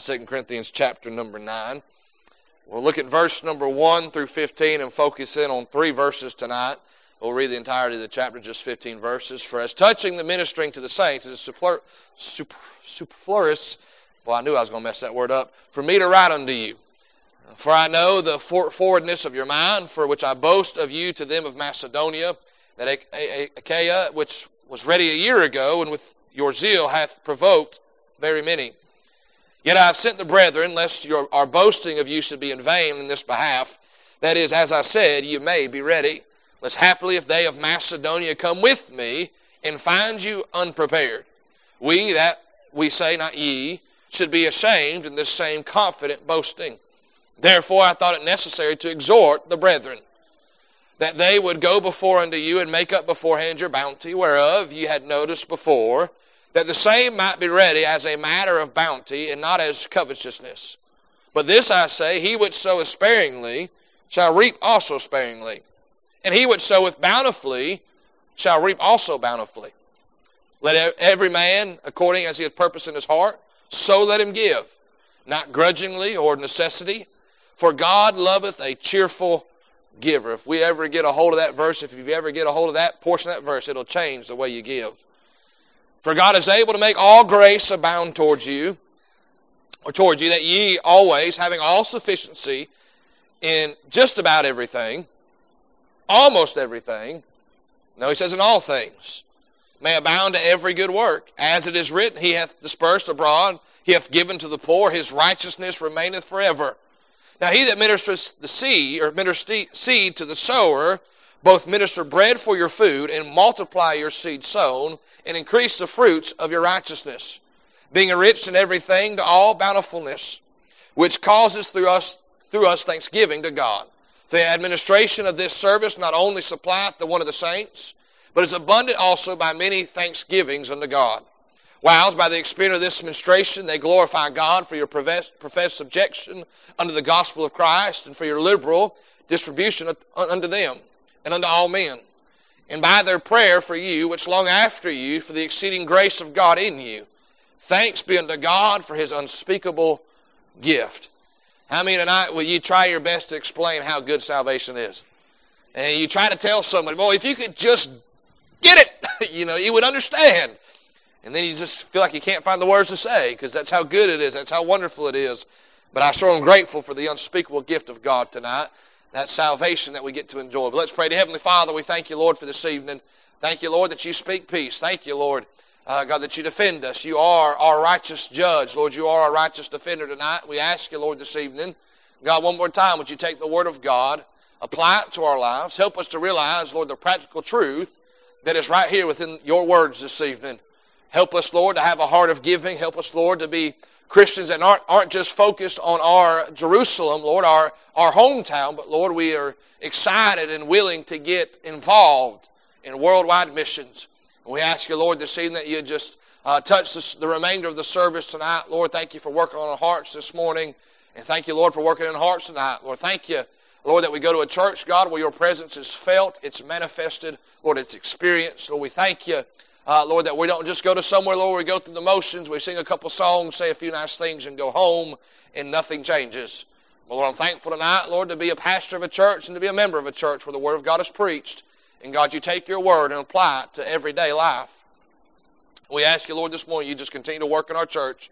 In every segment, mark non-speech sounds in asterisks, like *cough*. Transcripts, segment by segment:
2 Corinthians chapter number 9. We'll look at verse number 1 through 15 and focus in on three verses tonight. We'll read the entirety of the chapter, just 15 verses. For as touching the ministering to the saints, it is super, super, superfluous. Well, I knew I was going to mess that word up. For me to write unto you. For I know the forwardness of your mind, for which I boast of you to them of Macedonia, that Achaia, which was ready a year ago, and with your zeal hath provoked very many. Yet I have sent the brethren, lest your, our boasting of you should be in vain in this behalf. That is, as I said, you may be ready, lest happily if they of Macedonia come with me and find you unprepared. We, that we say, not ye, should be ashamed in this same confident boasting. Therefore I thought it necessary to exhort the brethren, that they would go before unto you and make up beforehand your bounty, whereof ye had noticed before, that the same might be ready as a matter of bounty and not as covetousness. But this I say, he which soweth sparingly shall reap also sparingly, and he which soweth bountifully shall reap also bountifully. Let every man, according as he hath purpose in his heart, so let him give, not grudgingly or necessity, for God loveth a cheerful giver. If we ever get a hold of that verse, if you ever get a hold of that portion of that verse, it'll change the way you give. For God is able to make all grace abound towards you, or towards you, that ye always, having all sufficiency in just about everything, almost everything, no, he says in all things, may abound to every good work. As it is written, He hath dispersed abroad, He hath given to the poor, His righteousness remaineth forever. Now he that ministers the seed, or ministers seed to the sower, both minister bread for your food and multiply your seed sown and increase the fruits of your righteousness, being enriched in everything to all bountifulness, which causes through us, through us thanksgiving to God. The administration of this service not only supplieth the one of the saints, but is abundant also by many thanksgivings unto God. Whilst by the experience of this ministration they glorify God for your professed subjection unto the gospel of Christ and for your liberal distribution unto them and unto all men. And by their prayer for you, which long after you, for the exceeding grace of God in you. Thanks be unto God for his unspeakable gift. How many tonight will you try your best to explain how good salvation is? And you try to tell somebody, boy, if you could just get it, *laughs* you know, you would understand. And then you just feel like you can't find the words to say because that's how good it is. That's how wonderful it is. But I sure am grateful for the unspeakable gift of God tonight that salvation that we get to enjoy. But let's pray to Heavenly Father. We thank you, Lord, for this evening. Thank you, Lord, that you speak peace. Thank you, Lord, uh, God, that you defend us. You are our righteous judge. Lord, you are our righteous defender tonight. We ask you, Lord, this evening, God, one more time, would you take the Word of God, apply it to our lives, help us to realize, Lord, the practical truth that is right here within your words this evening. Help us, Lord, to have a heart of giving. Help us, Lord, to be Christians that aren't, aren't just focused on our Jerusalem, Lord, our, our hometown, but Lord, we are excited and willing to get involved in worldwide missions. we ask you, Lord, this evening that you just uh, touch this, the remainder of the service tonight. Lord, thank you for working on our hearts this morning. And thank you, Lord, for working in hearts tonight. Lord, thank you, Lord, that we go to a church, God, where your presence is felt, it's manifested, Lord, it's experienced. Lord, we thank you uh, Lord, that we don't just go to somewhere, Lord, we go through the motions, we sing a couple songs, say a few nice things, and go home, and nothing changes. Well, Lord, I'm thankful tonight, Lord, to be a pastor of a church and to be a member of a church where the Word of God is preached. And God, you take your Word and apply it to everyday life. We ask you, Lord, this morning, you just continue to work in our church.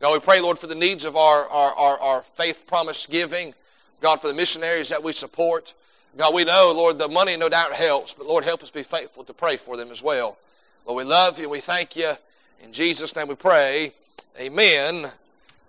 God, we pray, Lord, for the needs of our, our, our, our faith promise giving. God, for the missionaries that we support. God, we know, Lord, the money no doubt helps, but Lord, help us be faithful to pray for them as well. Lord, we love you and we thank you. In Jesus' name we pray. Amen.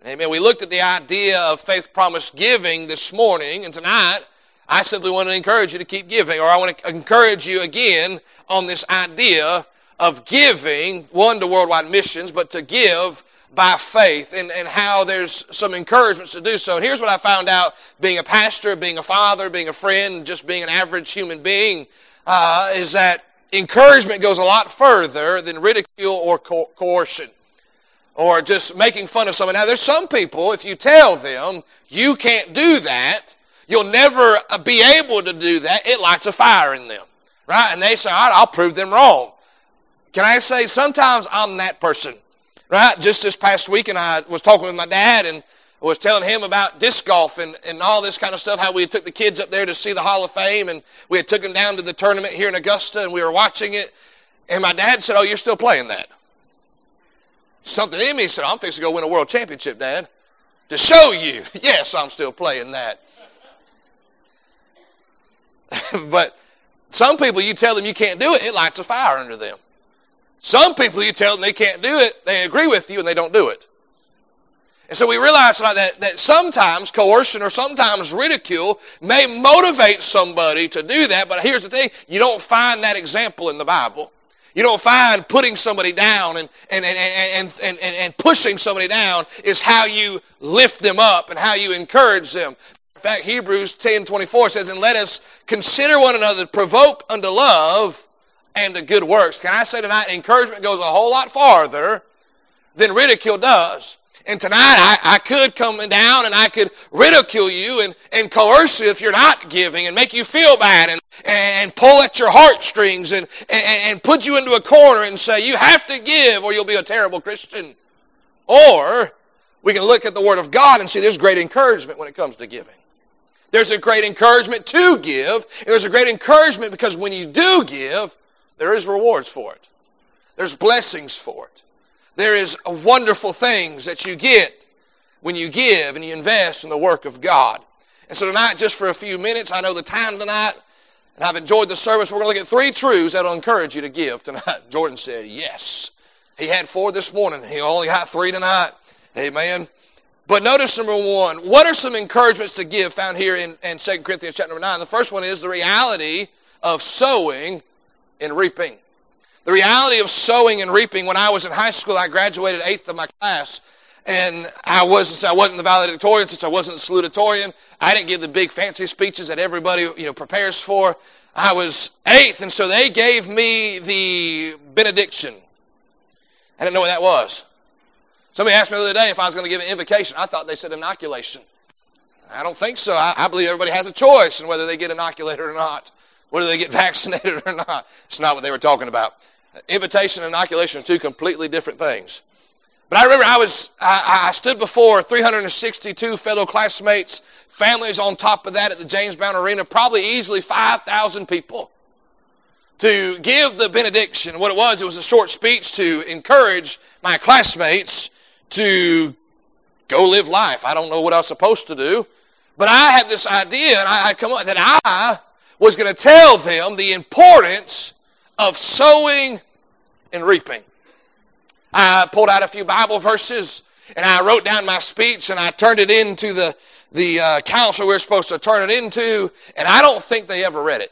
Amen. We looked at the idea of faith promise giving this morning, and tonight I simply want to encourage you to keep giving, or I want to encourage you again on this idea of giving, one to worldwide missions, but to give by faith and, and how there's some encouragements to do so. And here's what I found out being a pastor, being a father, being a friend, just being an average human being, uh, is that encouragement goes a lot further than ridicule or co- coercion or just making fun of someone. Now, there's some people, if you tell them you can't do that, you'll never uh, be able to do that, it lights a fire in them, right? And they say, all right, I'll prove them wrong. Can I say, sometimes I'm that person. Right? Just this past week, and I was talking with my dad and was telling him about disc golf and, and all this kind of stuff, how we took the kids up there to see the Hall of Fame, and we had took them down to the tournament here in Augusta, and we were watching it. And my dad said, Oh, you're still playing that? Something in me said, I'm fixing to go win a world championship, Dad. To show you. *laughs* Yes, I'm still playing that. *laughs* but some people, you tell them you can't do it, it lights a fire under them. Some people, you tell them they can't do it, they agree with you and they don't do it. And so we realize tonight that, that sometimes coercion or sometimes ridicule may motivate somebody to do that, but here's the thing you don't find that example in the Bible. You don't find putting somebody down and, and, and, and, and, and, and pushing somebody down is how you lift them up and how you encourage them. In fact, Hebrews 10 24 says, And let us consider one another, provoke unto love and to good works. Can I say tonight, encouragement goes a whole lot farther than ridicule does. And tonight I, I could come down and I could ridicule you and, and coerce you if you're not giving and make you feel bad and, and pull at your heartstrings and, and, and put you into a corner and say, you have to give or you'll be a terrible Christian. Or we can look at the Word of God and see there's great encouragement when it comes to giving. There's a great encouragement to give. And there's a great encouragement because when you do give, there is rewards for it. There's blessings for it. There is wonderful things that you get when you give and you invest in the work of God. And so tonight, just for a few minutes, I know the time tonight, and I've enjoyed the service. We're going to look at three truths that'll encourage you to give tonight. *laughs* Jordan said, yes. He had four this morning. He only got three tonight. Amen. But notice number one, what are some encouragements to give found here in, in 2 Corinthians chapter number 9? The first one is the reality of sowing and reaping. The reality of sowing and reaping, when I was in high school, I graduated eighth of my class. And I was, since I wasn't the valedictorian, since I wasn't the salutatorian, I didn't give the big fancy speeches that everybody, you know, prepares for. I was eighth, and so they gave me the benediction. I didn't know what that was. Somebody asked me the other day if I was going to give an invocation. I thought they said inoculation. I don't think so. I, I believe everybody has a choice in whether they get inoculated or not whether they get *laughs* vaccinated or not. It's not what they were talking about. Invitation and inoculation are two completely different things. But I remember I was, I, I, stood before 362 fellow classmates, families on top of that at the James Brown Arena, probably easily 5,000 people to give the benediction. What it was, it was a short speech to encourage my classmates to go live life. I don't know what I was supposed to do, but I had this idea and I, come up that I was going to tell them the importance of sowing and reaping. I pulled out a few Bible verses and I wrote down my speech and I turned it into the, the uh, council we were supposed to turn it into, and I don't think they ever read it.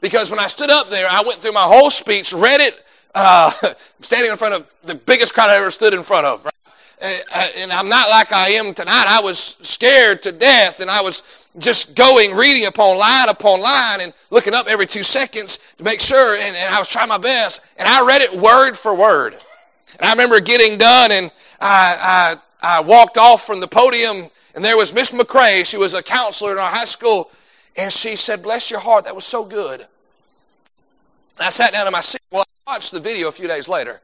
Because when I stood up there, I went through my whole speech, read it, uh, *laughs* standing in front of the biggest crowd I ever stood in front of. Right? Uh, and I'm not like I am tonight. I was scared to death and I was just going, reading upon line upon line and looking up every two seconds to make sure. And, and I was trying my best. And I read it word for word. And I remember getting done and I, I, I walked off from the podium and there was Miss McCrae. She was a counselor in our high school. And she said, bless your heart. That was so good. And I sat down in my seat. Well, I watched the video a few days later.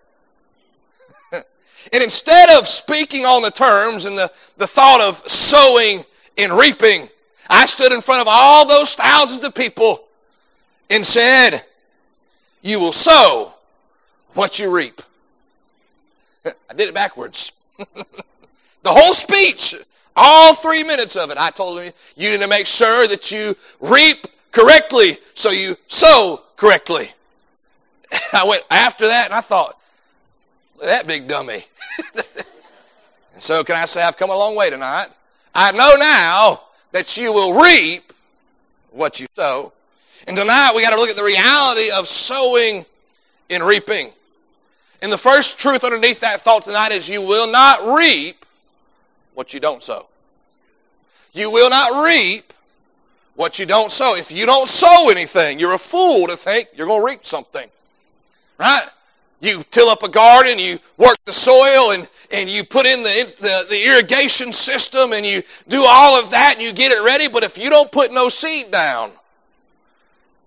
*laughs* and instead of speaking on the terms and the, the thought of sowing and reaping, I stood in front of all those thousands of people and said, You will sow what you reap. I did it backwards. *laughs* the whole speech, all three minutes of it, I told them, You need to make sure that you reap correctly so you sow correctly. *laughs* I went after that and I thought, that big dummy. *laughs* so can I say I've come a long way tonight? I know now that you will reap what you sow. And tonight we got to look at the reality of sowing and reaping. And the first truth underneath that thought tonight is you will not reap what you don't sow. You will not reap what you don't sow. If you don't sow anything, you're a fool to think you're going to reap something. Right? You till up a garden, you work the soil, and, and you put in the, the, the irrigation system, and you do all of that, and you get it ready. But if you don't put no seed down,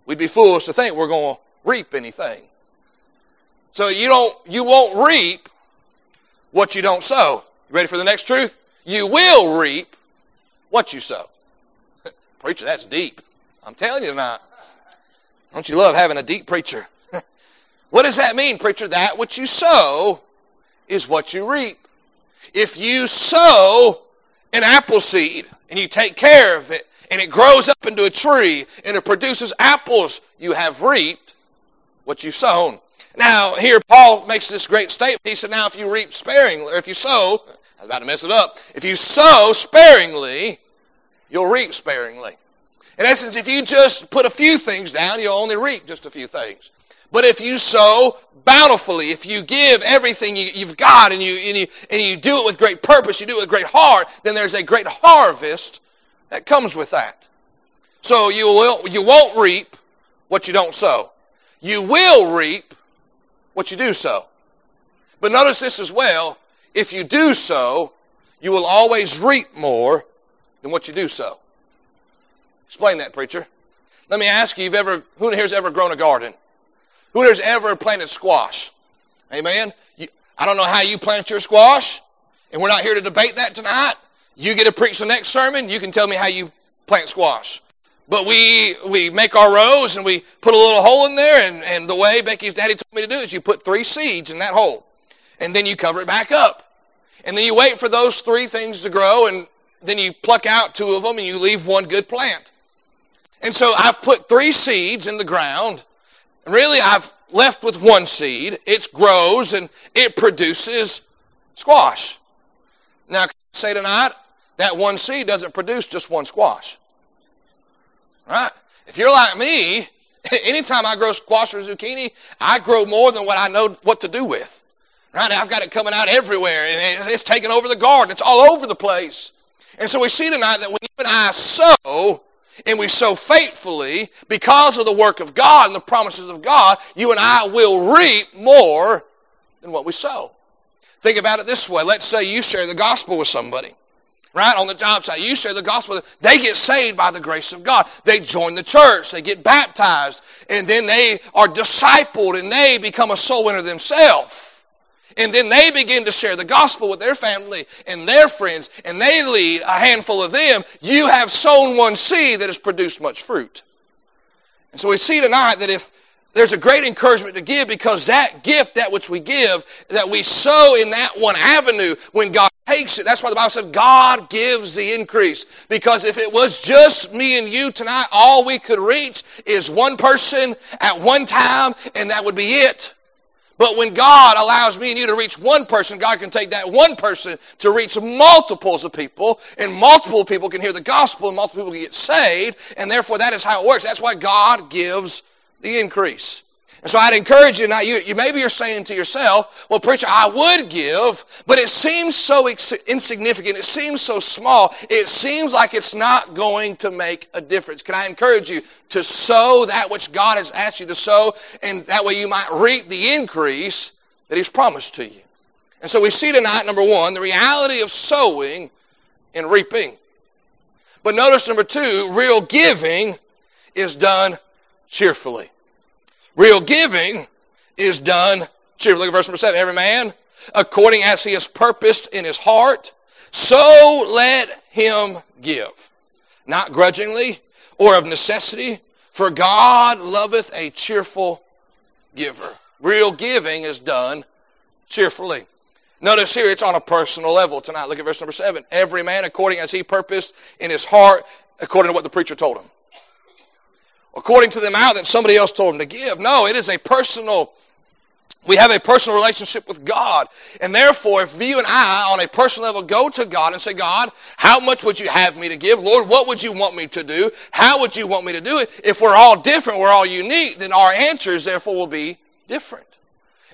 we'd be foolish to think we're going to reap anything. So you don't, you won't reap what you don't sow. You ready for the next truth? You will reap what you sow. *laughs* preacher, that's deep. I'm telling you tonight. Don't you love having a deep preacher? What does that mean, preacher? That which you sow is what you reap. If you sow an apple seed and you take care of it and it grows up into a tree and it produces apples, you have reaped what you've sown. Now, here Paul makes this great statement. He said, Now, if you reap sparingly, or if you sow, I was about to mess it up. If you sow sparingly, you'll reap sparingly. In essence, if you just put a few things down, you'll only reap just a few things. But if you sow bountifully, if you give everything you, have got and you, and, you, and you do it with great purpose, you do it with great heart, then there's a great harvest that comes with that. So you, will, you won't reap what you don't sow. You will reap what you do sow. But notice this as well. If you do sow, you will always reap more than what you do sow. Explain that, preacher. Let me ask you, you've ever, who in here's ever grown a garden? Who here's ever planted squash? Amen? You, I don't know how you plant your squash, and we're not here to debate that tonight. You get to preach the next sermon, you can tell me how you plant squash. But we, we make our rows and we put a little hole in there, and, and the way Becky's daddy told me to do is you put three seeds in that hole, and then you cover it back up. And then you wait for those three things to grow, and then you pluck out two of them and you leave one good plant. And so I've put three seeds in the ground. Really, I've left with one seed. It grows and it produces squash. Now, say tonight, that one seed doesn't produce just one squash. Right? If you're like me, *laughs* anytime I grow squash or zucchini, I grow more than what I know what to do with. Right? I've got it coming out everywhere and it's taking over the garden. It's all over the place. And so we see tonight that when you and I sow, and we sow faithfully because of the work of God and the promises of God, you and I will reap more than what we sow. Think about it this way. Let's say you share the gospel with somebody right? On the job site. You share the gospel. They get saved by the grace of God. They join the church. They get baptized. And then they are discipled and they become a soul winner themselves. And then they begin to share the gospel with their family and their friends, and they lead a handful of them. You have sown one seed that has produced much fruit. And so we see tonight that if there's a great encouragement to give because that gift, that which we give, that we sow in that one avenue, when God takes it, that's why the Bible said God gives the increase. Because if it was just me and you tonight, all we could reach is one person at one time, and that would be it. But when God allows me and you to reach one person, God can take that one person to reach multiples of people, and multiple people can hear the gospel, and multiple people can get saved, and therefore that is how it works. That's why God gives the increase. And so I'd encourage you now, you, you maybe you're saying to yourself, well, preacher, I would give, but it seems so insignificant. It seems so small. It seems like it's not going to make a difference. Can I encourage you to sow that which God has asked you to sow, and that way you might reap the increase that He's promised to you. And so we see tonight, number one, the reality of sowing and reaping. But notice number two, real giving is done cheerfully. Real giving is done cheerfully. Look at verse number seven. Every man, according as he has purposed in his heart, so let him give. Not grudgingly or of necessity, for God loveth a cheerful giver. Real giving is done cheerfully. Notice here it's on a personal level tonight. Look at verse number seven. Every man according as he purposed in his heart, according to what the preacher told him according to the amount that somebody else told him to give. No, it is a personal we have a personal relationship with God. And therefore, if you and I, on a personal level, go to God and say, God, how much would you have me to give? Lord, what would you want me to do? How would you want me to do it? If we're all different, we're all unique, then our answers, therefore, will be different.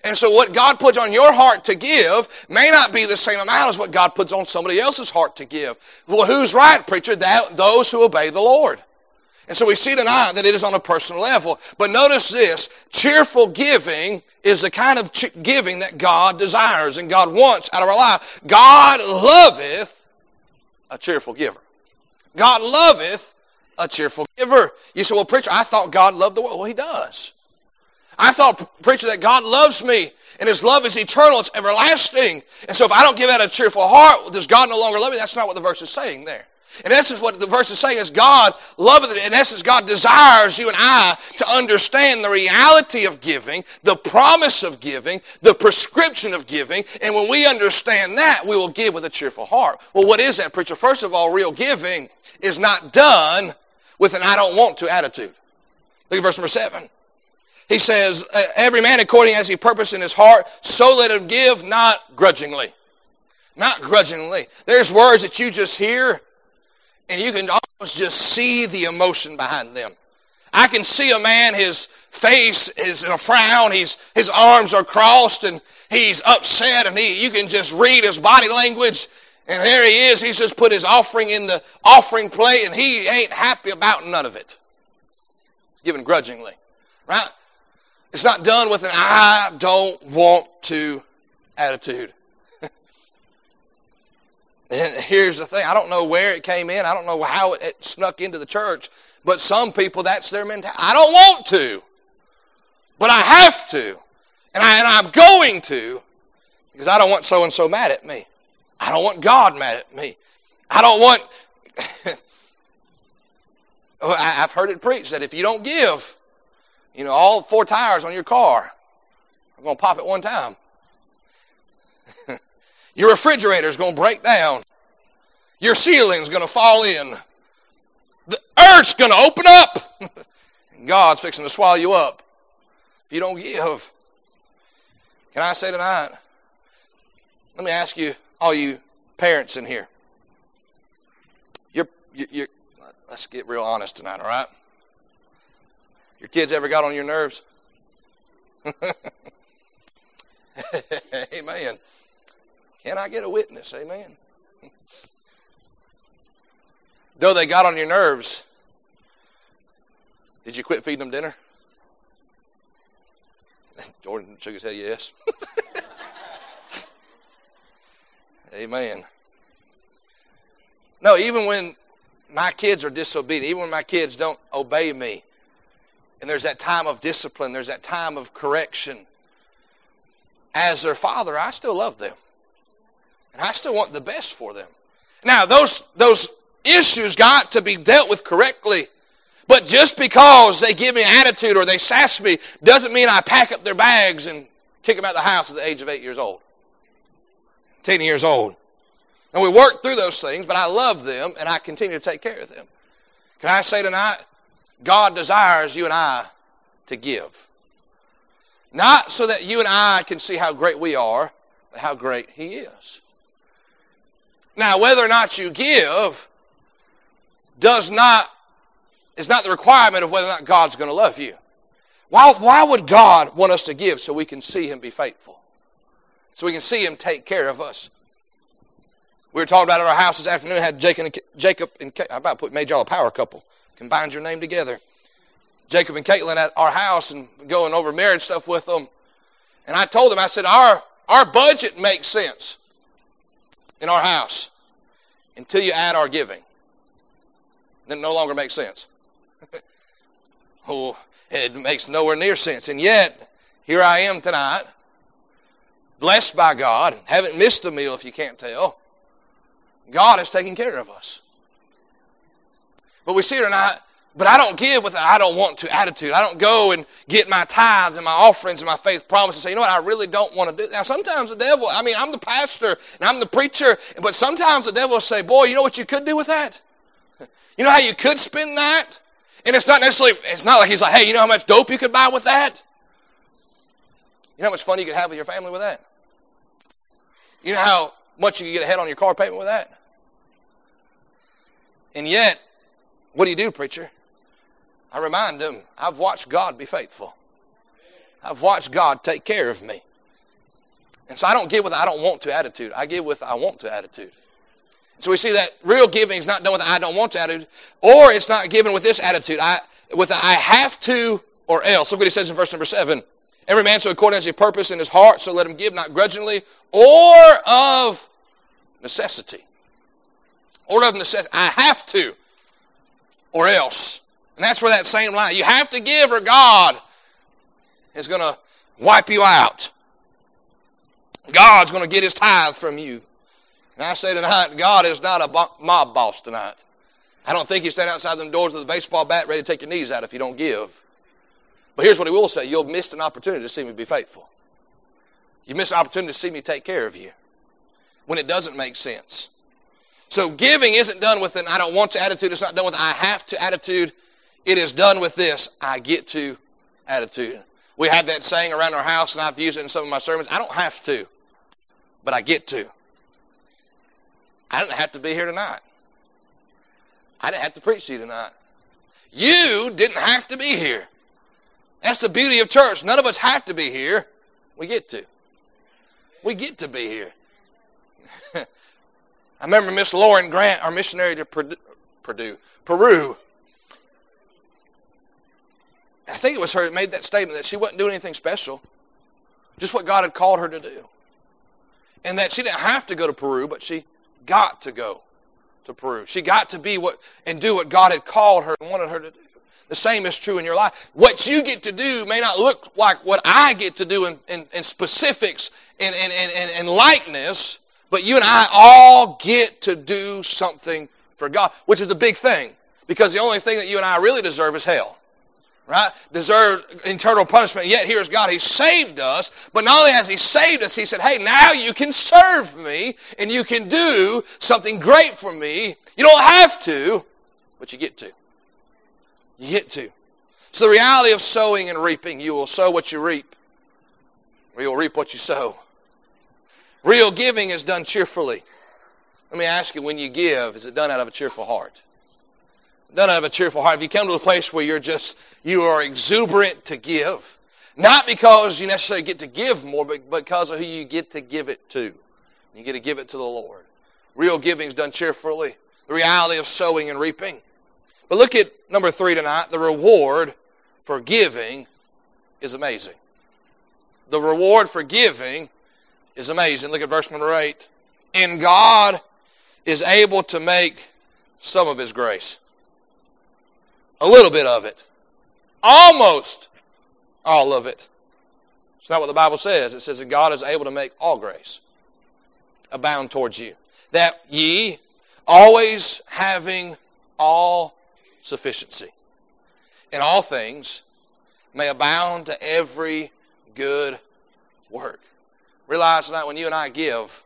And so what God puts on your heart to give may not be the same amount as what God puts on somebody else's heart to give. Well, who's right, preacher? That, those who obey the Lord. And so we see tonight that it is on a personal level. But notice this, cheerful giving is the kind of giving that God desires and God wants out of our life. God loveth a cheerful giver. God loveth a cheerful giver. You say, well, preacher, I thought God loved the world. Well, he does. I thought, preacher, that God loves me and His love is eternal. It's everlasting. And so if I don't give out a cheerful heart, does God no longer love me? That's not what the verse is saying there. In essence, what the verse is saying is God loveth it. In essence, God desires you and I to understand the reality of giving, the promise of giving, the prescription of giving. And when we understand that, we will give with a cheerful heart. Well, what is that, preacher? First of all, real giving is not done with an I don't want to attitude. Look at verse number seven. He says, Every man according as he purpose in his heart, so let him give, not grudgingly. Not grudgingly. There's words that you just hear, and you can almost just see the emotion behind them. I can see a man, his face is in a frown, he's, his arms are crossed, and he's upset, and he, you can just read his body language. And there he is, he's just put his offering in the offering plate, and he ain't happy about none of it. Given grudgingly. Right? It's not done with an I don't want to attitude. And here's the thing I don't know where it came in, I don't know how it, it snuck into the church, but some people, that's their mentality. I don't want to, but I have to. And, I, and I'm going to because I don't want so and so mad at me. I don't want God mad at me. I don't want. *laughs* I've heard it preached that if you don't give, you know, all four tires on your car are going to pop at one time. *laughs* your refrigerator is going to break down. Your ceiling's going to fall in. The earth's going to open up. *laughs* God's fixing to swallow you up if you don't give. Can I say tonight? Let me ask you, all you parents in here. You're, you're, let's get real honest tonight, all right? Your kids ever got on your nerves? *laughs* Amen. Can I get a witness? Amen. *laughs* Though they got on your nerves, did you quit feeding them dinner? *laughs* Jordan shook his head, yes. *laughs* Amen. No, even when my kids are disobedient, even when my kids don't obey me, and there's that time of discipline, there's that time of correction. As their father, I still love them. And I still want the best for them. Now, those, those issues got to be dealt with correctly. But just because they give me an attitude or they sass me doesn't mean I pack up their bags and kick them out of the house at the age of eight years old, 10 years old. And we work through those things, but I love them and I continue to take care of them. Can I say tonight, God desires you and I to give. Not so that you and I can see how great we are, but how great He is. Now, whether or not you give does not is not the requirement of whether or not God's going to love you. Why, why would God want us to give so we can see Him be faithful? So we can see Him take care of us. We were talking about at our house this afternoon, had Jacob and, Jacob and I about put made y'all a power couple combined your name together. Jacob and Caitlin at our house and going over marriage stuff with them. And I told them, I said, our, our budget makes sense in our house until you add our giving. Then it no longer makes sense. *laughs* oh, it makes nowhere near sense. And yet, here I am tonight, blessed by God, haven't missed a meal if you can't tell. God is taking care of us. But we see not, but I don't give with an I don't want to attitude. I don't go and get my tithes and my offerings and my faith promises and say, you know what, I really don't want to do. Now, sometimes the devil, I mean, I'm the pastor and I'm the preacher, but sometimes the devil will say, boy, you know what you could do with that? *laughs* You know how you could spend that? And it's not necessarily, it's not like he's like, hey, you know how much dope you could buy with that? You know how much fun you could have with your family with that? You know how much you could get ahead on your car payment with that? And yet, what do you do, preacher? I remind them, I've watched God be faithful. I've watched God take care of me. And so I don't give with I don't want to attitude. I give with I want to attitude. So we see that real giving is not done with I don't want to attitude, or it's not given with this attitude. I with I have to or else. Look what he says in verse number seven. Every man so according as he purpose in his heart, so let him give not grudgingly or of necessity. Or of necessity. I have to or else. And that's where that same line, you have to give or God is going to wipe you out. God's going to get his tithe from you. And I say tonight, God is not a mob boss tonight. I don't think you stand outside them doors with a baseball bat ready to take your knees out if you don't give. But here's what he will say you'll miss an opportunity to see me be faithful. You miss an opportunity to see me take care of you when it doesn't make sense. So giving isn't done with an I don't want to attitude. It's not done with I have to attitude. It is done with this I get to attitude. We have that saying around our house, and I've used it in some of my sermons. I don't have to, but I get to. I didn't have to be here tonight. I didn't have to preach to you tonight. You didn't have to be here. That's the beauty of church. None of us have to be here. We get to. We get to be here. *laughs* I remember Miss Lauren Grant, our missionary to Purdue, Purdue, Peru. I think it was her that made that statement that she wasn't doing anything special, just what God had called her to do. And that she didn't have to go to Peru, but she got to go to Peru. She got to be what and do what God had called her and wanted her to do. The same is true in your life. What you get to do may not look like what I get to do in, in, in specifics and, likeness, but you and I all get to do something for God, which is a big thing. Because the only thing that you and I really deserve is hell. Right? Deserve eternal punishment. Yet here's God. He saved us. But not only has He saved us, He said, hey, now you can serve me and you can do something great for me. You don't have to, but you get to. You get to. So the reality of sowing and reaping, you will sow what you reap, or you'll reap what you sow. Real giving is done cheerfully. Let me ask you, when you give, is it done out of a cheerful heart? Out of a cheerful heart. If you come to a place where you're just, you are exuberant to give, not because you necessarily get to give more, but because of who you get to give it to. You get to give it to the Lord. Real giving is done cheerfully. The reality of sowing and reaping. But look at number three tonight. The reward for giving is amazing. The reward for giving is amazing. Look at verse number eight. And God is able to make some of his grace. A little bit of it. Almost all of it. It's not what the Bible says. It says that God is able to make all grace abound towards you. That ye, always having all sufficiency in all things, may abound to every good work. Realize tonight when you and I give,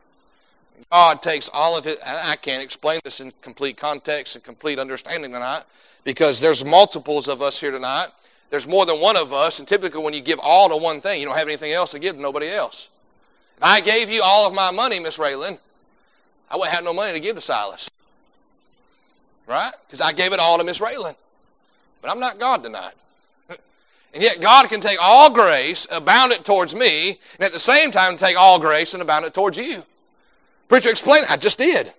God takes all of it, and I can't explain this in complete context and complete understanding tonight because there's multiples of us here tonight. There's more than one of us, and typically when you give all to one thing, you don't have anything else to give to nobody else. If I gave you all of my money, Miss Raylan, I wouldn't have no money to give to Silas. Right? Because I gave it all to Miss Raylan. But I'm not God tonight. *laughs* And yet God can take all grace, abound it towards me, and at the same time take all grace and abound it towards you. Preacher, explain. I just did.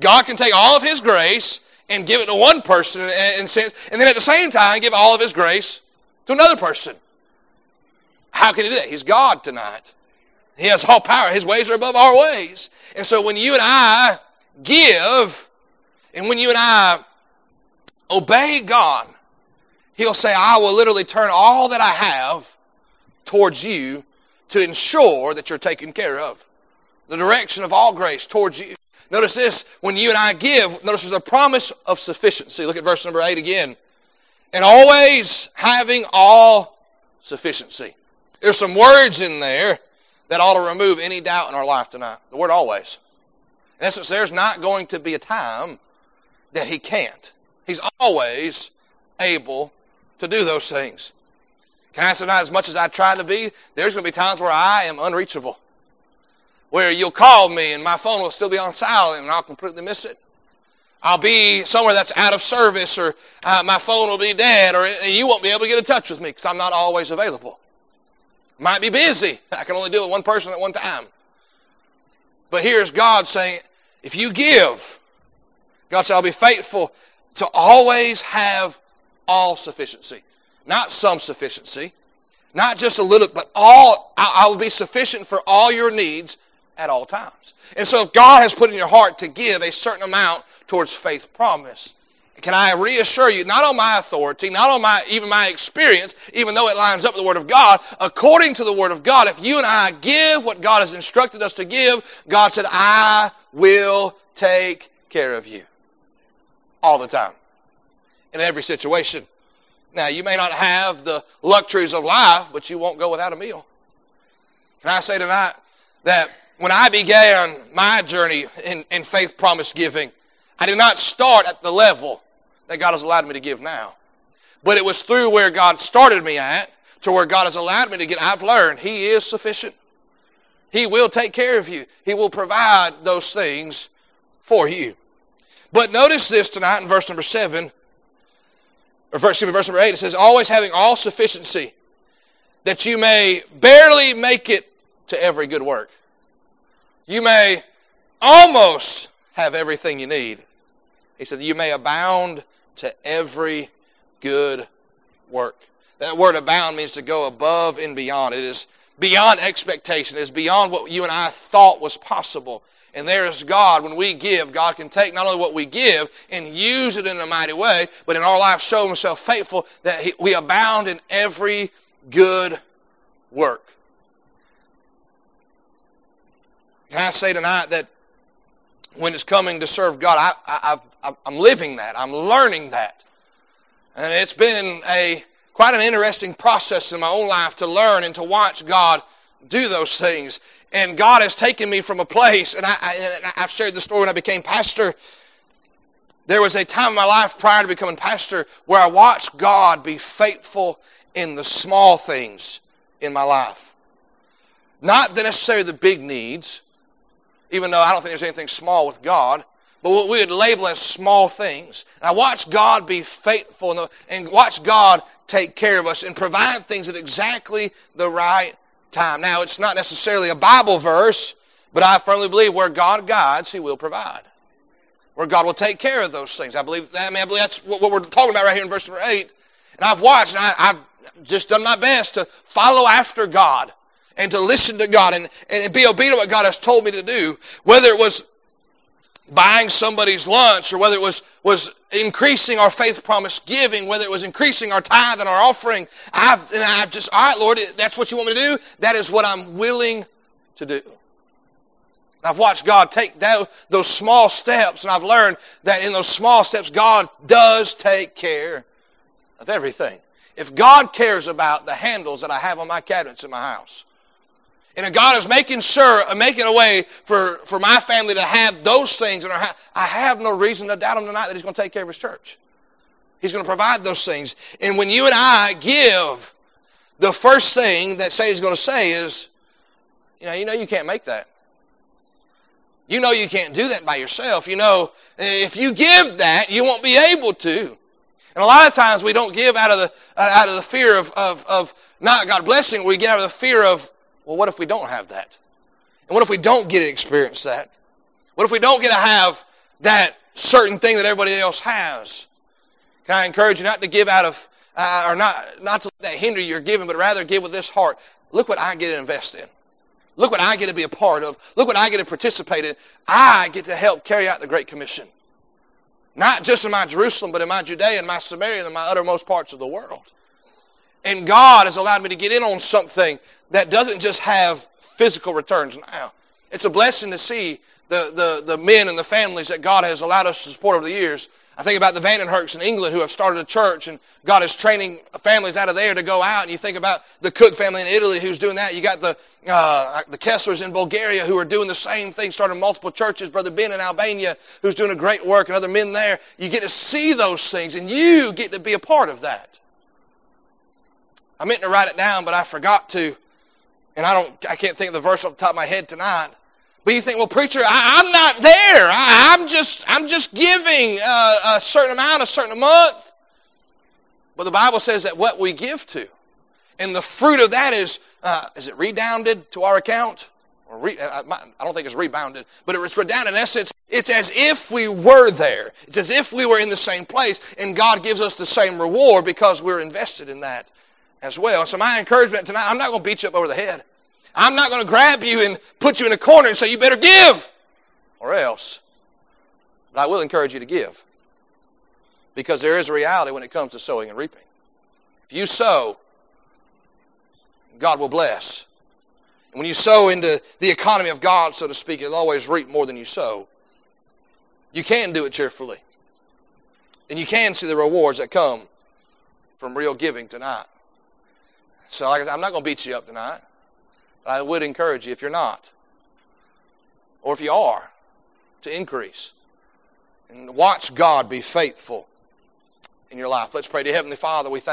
God can take all of His grace and give it to one person, and, and then at the same time give all of His grace to another person. How can He do that? He's God tonight. He has all power. His ways are above our ways. And so when you and I give, and when you and I obey God, He'll say, I will literally turn all that I have towards you to ensure that you're taken care of. The direction of all grace towards you. Notice this, when you and I give, notice there's a promise of sufficiency. Look at verse number 8 again. And always having all sufficiency. There's some words in there that ought to remove any doubt in our life tonight. The word always. In essence, there's not going to be a time that he can't. He's always able to do those things. Can I say not as much as I try to be, there's going to be times where I am unreachable. Where you'll call me and my phone will still be on silent and I'll completely miss it. I'll be somewhere that's out of service or uh, my phone will be dead or you won't be able to get in touch with me because I'm not always available. Might be busy. I can only deal with one person at one time. But here's God saying, if you give, God said, I'll be faithful to always have all sufficiency. Not some sufficiency, not just a little, but all, I will be sufficient for all your needs at all times. And so if God has put in your heart to give a certain amount towards faith promise, can I reassure you, not on my authority, not on my even my experience, even though it lines up with the Word of God, according to the Word of God, if you and I give what God has instructed us to give, God said, I will take care of you. All the time. In every situation. Now, you may not have the luxuries of life, but you won't go without a meal. Can I say tonight that when I began my journey in, in faith promise giving, I did not start at the level that God has allowed me to give now. But it was through where God started me at to where God has allowed me to get. I've learned He is sufficient. He will take care of you. He will provide those things for you. But notice this tonight in verse number seven, or verse, me, verse number eight, it says, always having all sufficiency, that you may barely make it to every good work. You may almost have everything you need. He said, You may abound to every good work. That word abound means to go above and beyond. It is beyond expectation. It is beyond what you and I thought was possible. And there is God. When we give, God can take not only what we give and use it in a mighty way, but in our life show Himself faithful that we abound in every good work. Can I say tonight that when it's coming to serve God, I, I, I'm living that. I'm learning that. And it's been a quite an interesting process in my own life to learn and to watch God do those things. And God has taken me from a place, and I, I, I've shared the story when I became pastor. There was a time in my life prior to becoming pastor where I watched God be faithful in the small things in my life. Not necessarily the big needs, even though I don't think there's anything small with God, but what we would label as small things. I watch God be faithful and watch God take care of us and provide things at exactly the right time. Now, it's not necessarily a Bible verse, but I firmly believe where God guides, He will provide. Where God will take care of those things. I believe that, I mean, I believe that's what, we're talking about right here in verse number 8. And I've watched, and I, I've just done my best to follow after God and to listen to God and, and be obedient to what God has told me to do, whether it was buying somebody's lunch or whether it was, was increasing our faith promise giving, whether it was increasing our tithe and our offering. I've, and I just, all right, Lord, that's what you want me to do. That is what I'm willing to do. I've watched God take those small steps and I've learned that in those small steps, God does take care of everything. If God cares about the handles that I have on my cabinets in my house, and God is making sure, uh, making a way for, for my family to have those things in our house. I have no reason to doubt Him tonight that He's going to take care of His church. He's going to provide those things. And when you and I give, the first thing that say He's going to say is, you know, you know you can't make that. You know you can't do that by yourself. You know, if you give that, you won't be able to. And a lot of times we don't give out of the, uh, out of the fear of, of, of not God blessing. We get out of the fear of well, what if we don't have that? And what if we don't get to experience that? What if we don't get to have that certain thing that everybody else has? Can I encourage you not to give out of, uh, or not, not to let that hinder your giving, but rather give with this heart. Look what I get to invest in. Look what I get to be a part of. Look what I get to participate in. I get to help carry out the Great Commission. Not just in my Jerusalem, but in my Judea and my Samaria and my uttermost parts of the world. And God has allowed me to get in on something that doesn't just have physical returns now. It's a blessing to see the, the, the men and the families that God has allowed us to support over the years. I think about the Vandenherks in England who have started a church and God is training families out of there to go out. And you think about the Cook family in Italy who's doing that. You got the, uh, the Kesslers in Bulgaria who are doing the same thing, starting multiple churches. Brother Ben in Albania who's doing a great work and other men there. You get to see those things and you get to be a part of that. I meant to write it down, but I forgot to. And I don't, I can't think of the verse off the top of my head tonight. But you think, well, preacher, I, am not there. I, am just, I'm just giving a, a certain amount, a certain month. But the Bible says that what we give to, and the fruit of that is, uh, is it redounded to our account? Uh, I don't think it's rebounded, but it's redounded. In essence, it's as if we were there. It's as if we were in the same place, and God gives us the same reward because we're invested in that as well. So my encouragement tonight, I'm not going to beat you up over the head. I'm not going to grab you and put you in a corner and say, you better give, or else. But I will encourage you to give. Because there is a reality when it comes to sowing and reaping. If you sow, God will bless. And when you sow into the economy of God, so to speak, you'll always reap more than you sow. You can do it cheerfully. And you can see the rewards that come from real giving tonight. So like I am not going to beat you up tonight. But I would encourage you, if you're not, or if you are, to increase. And watch God be faithful in your life. Let's pray to Heavenly Father. We thank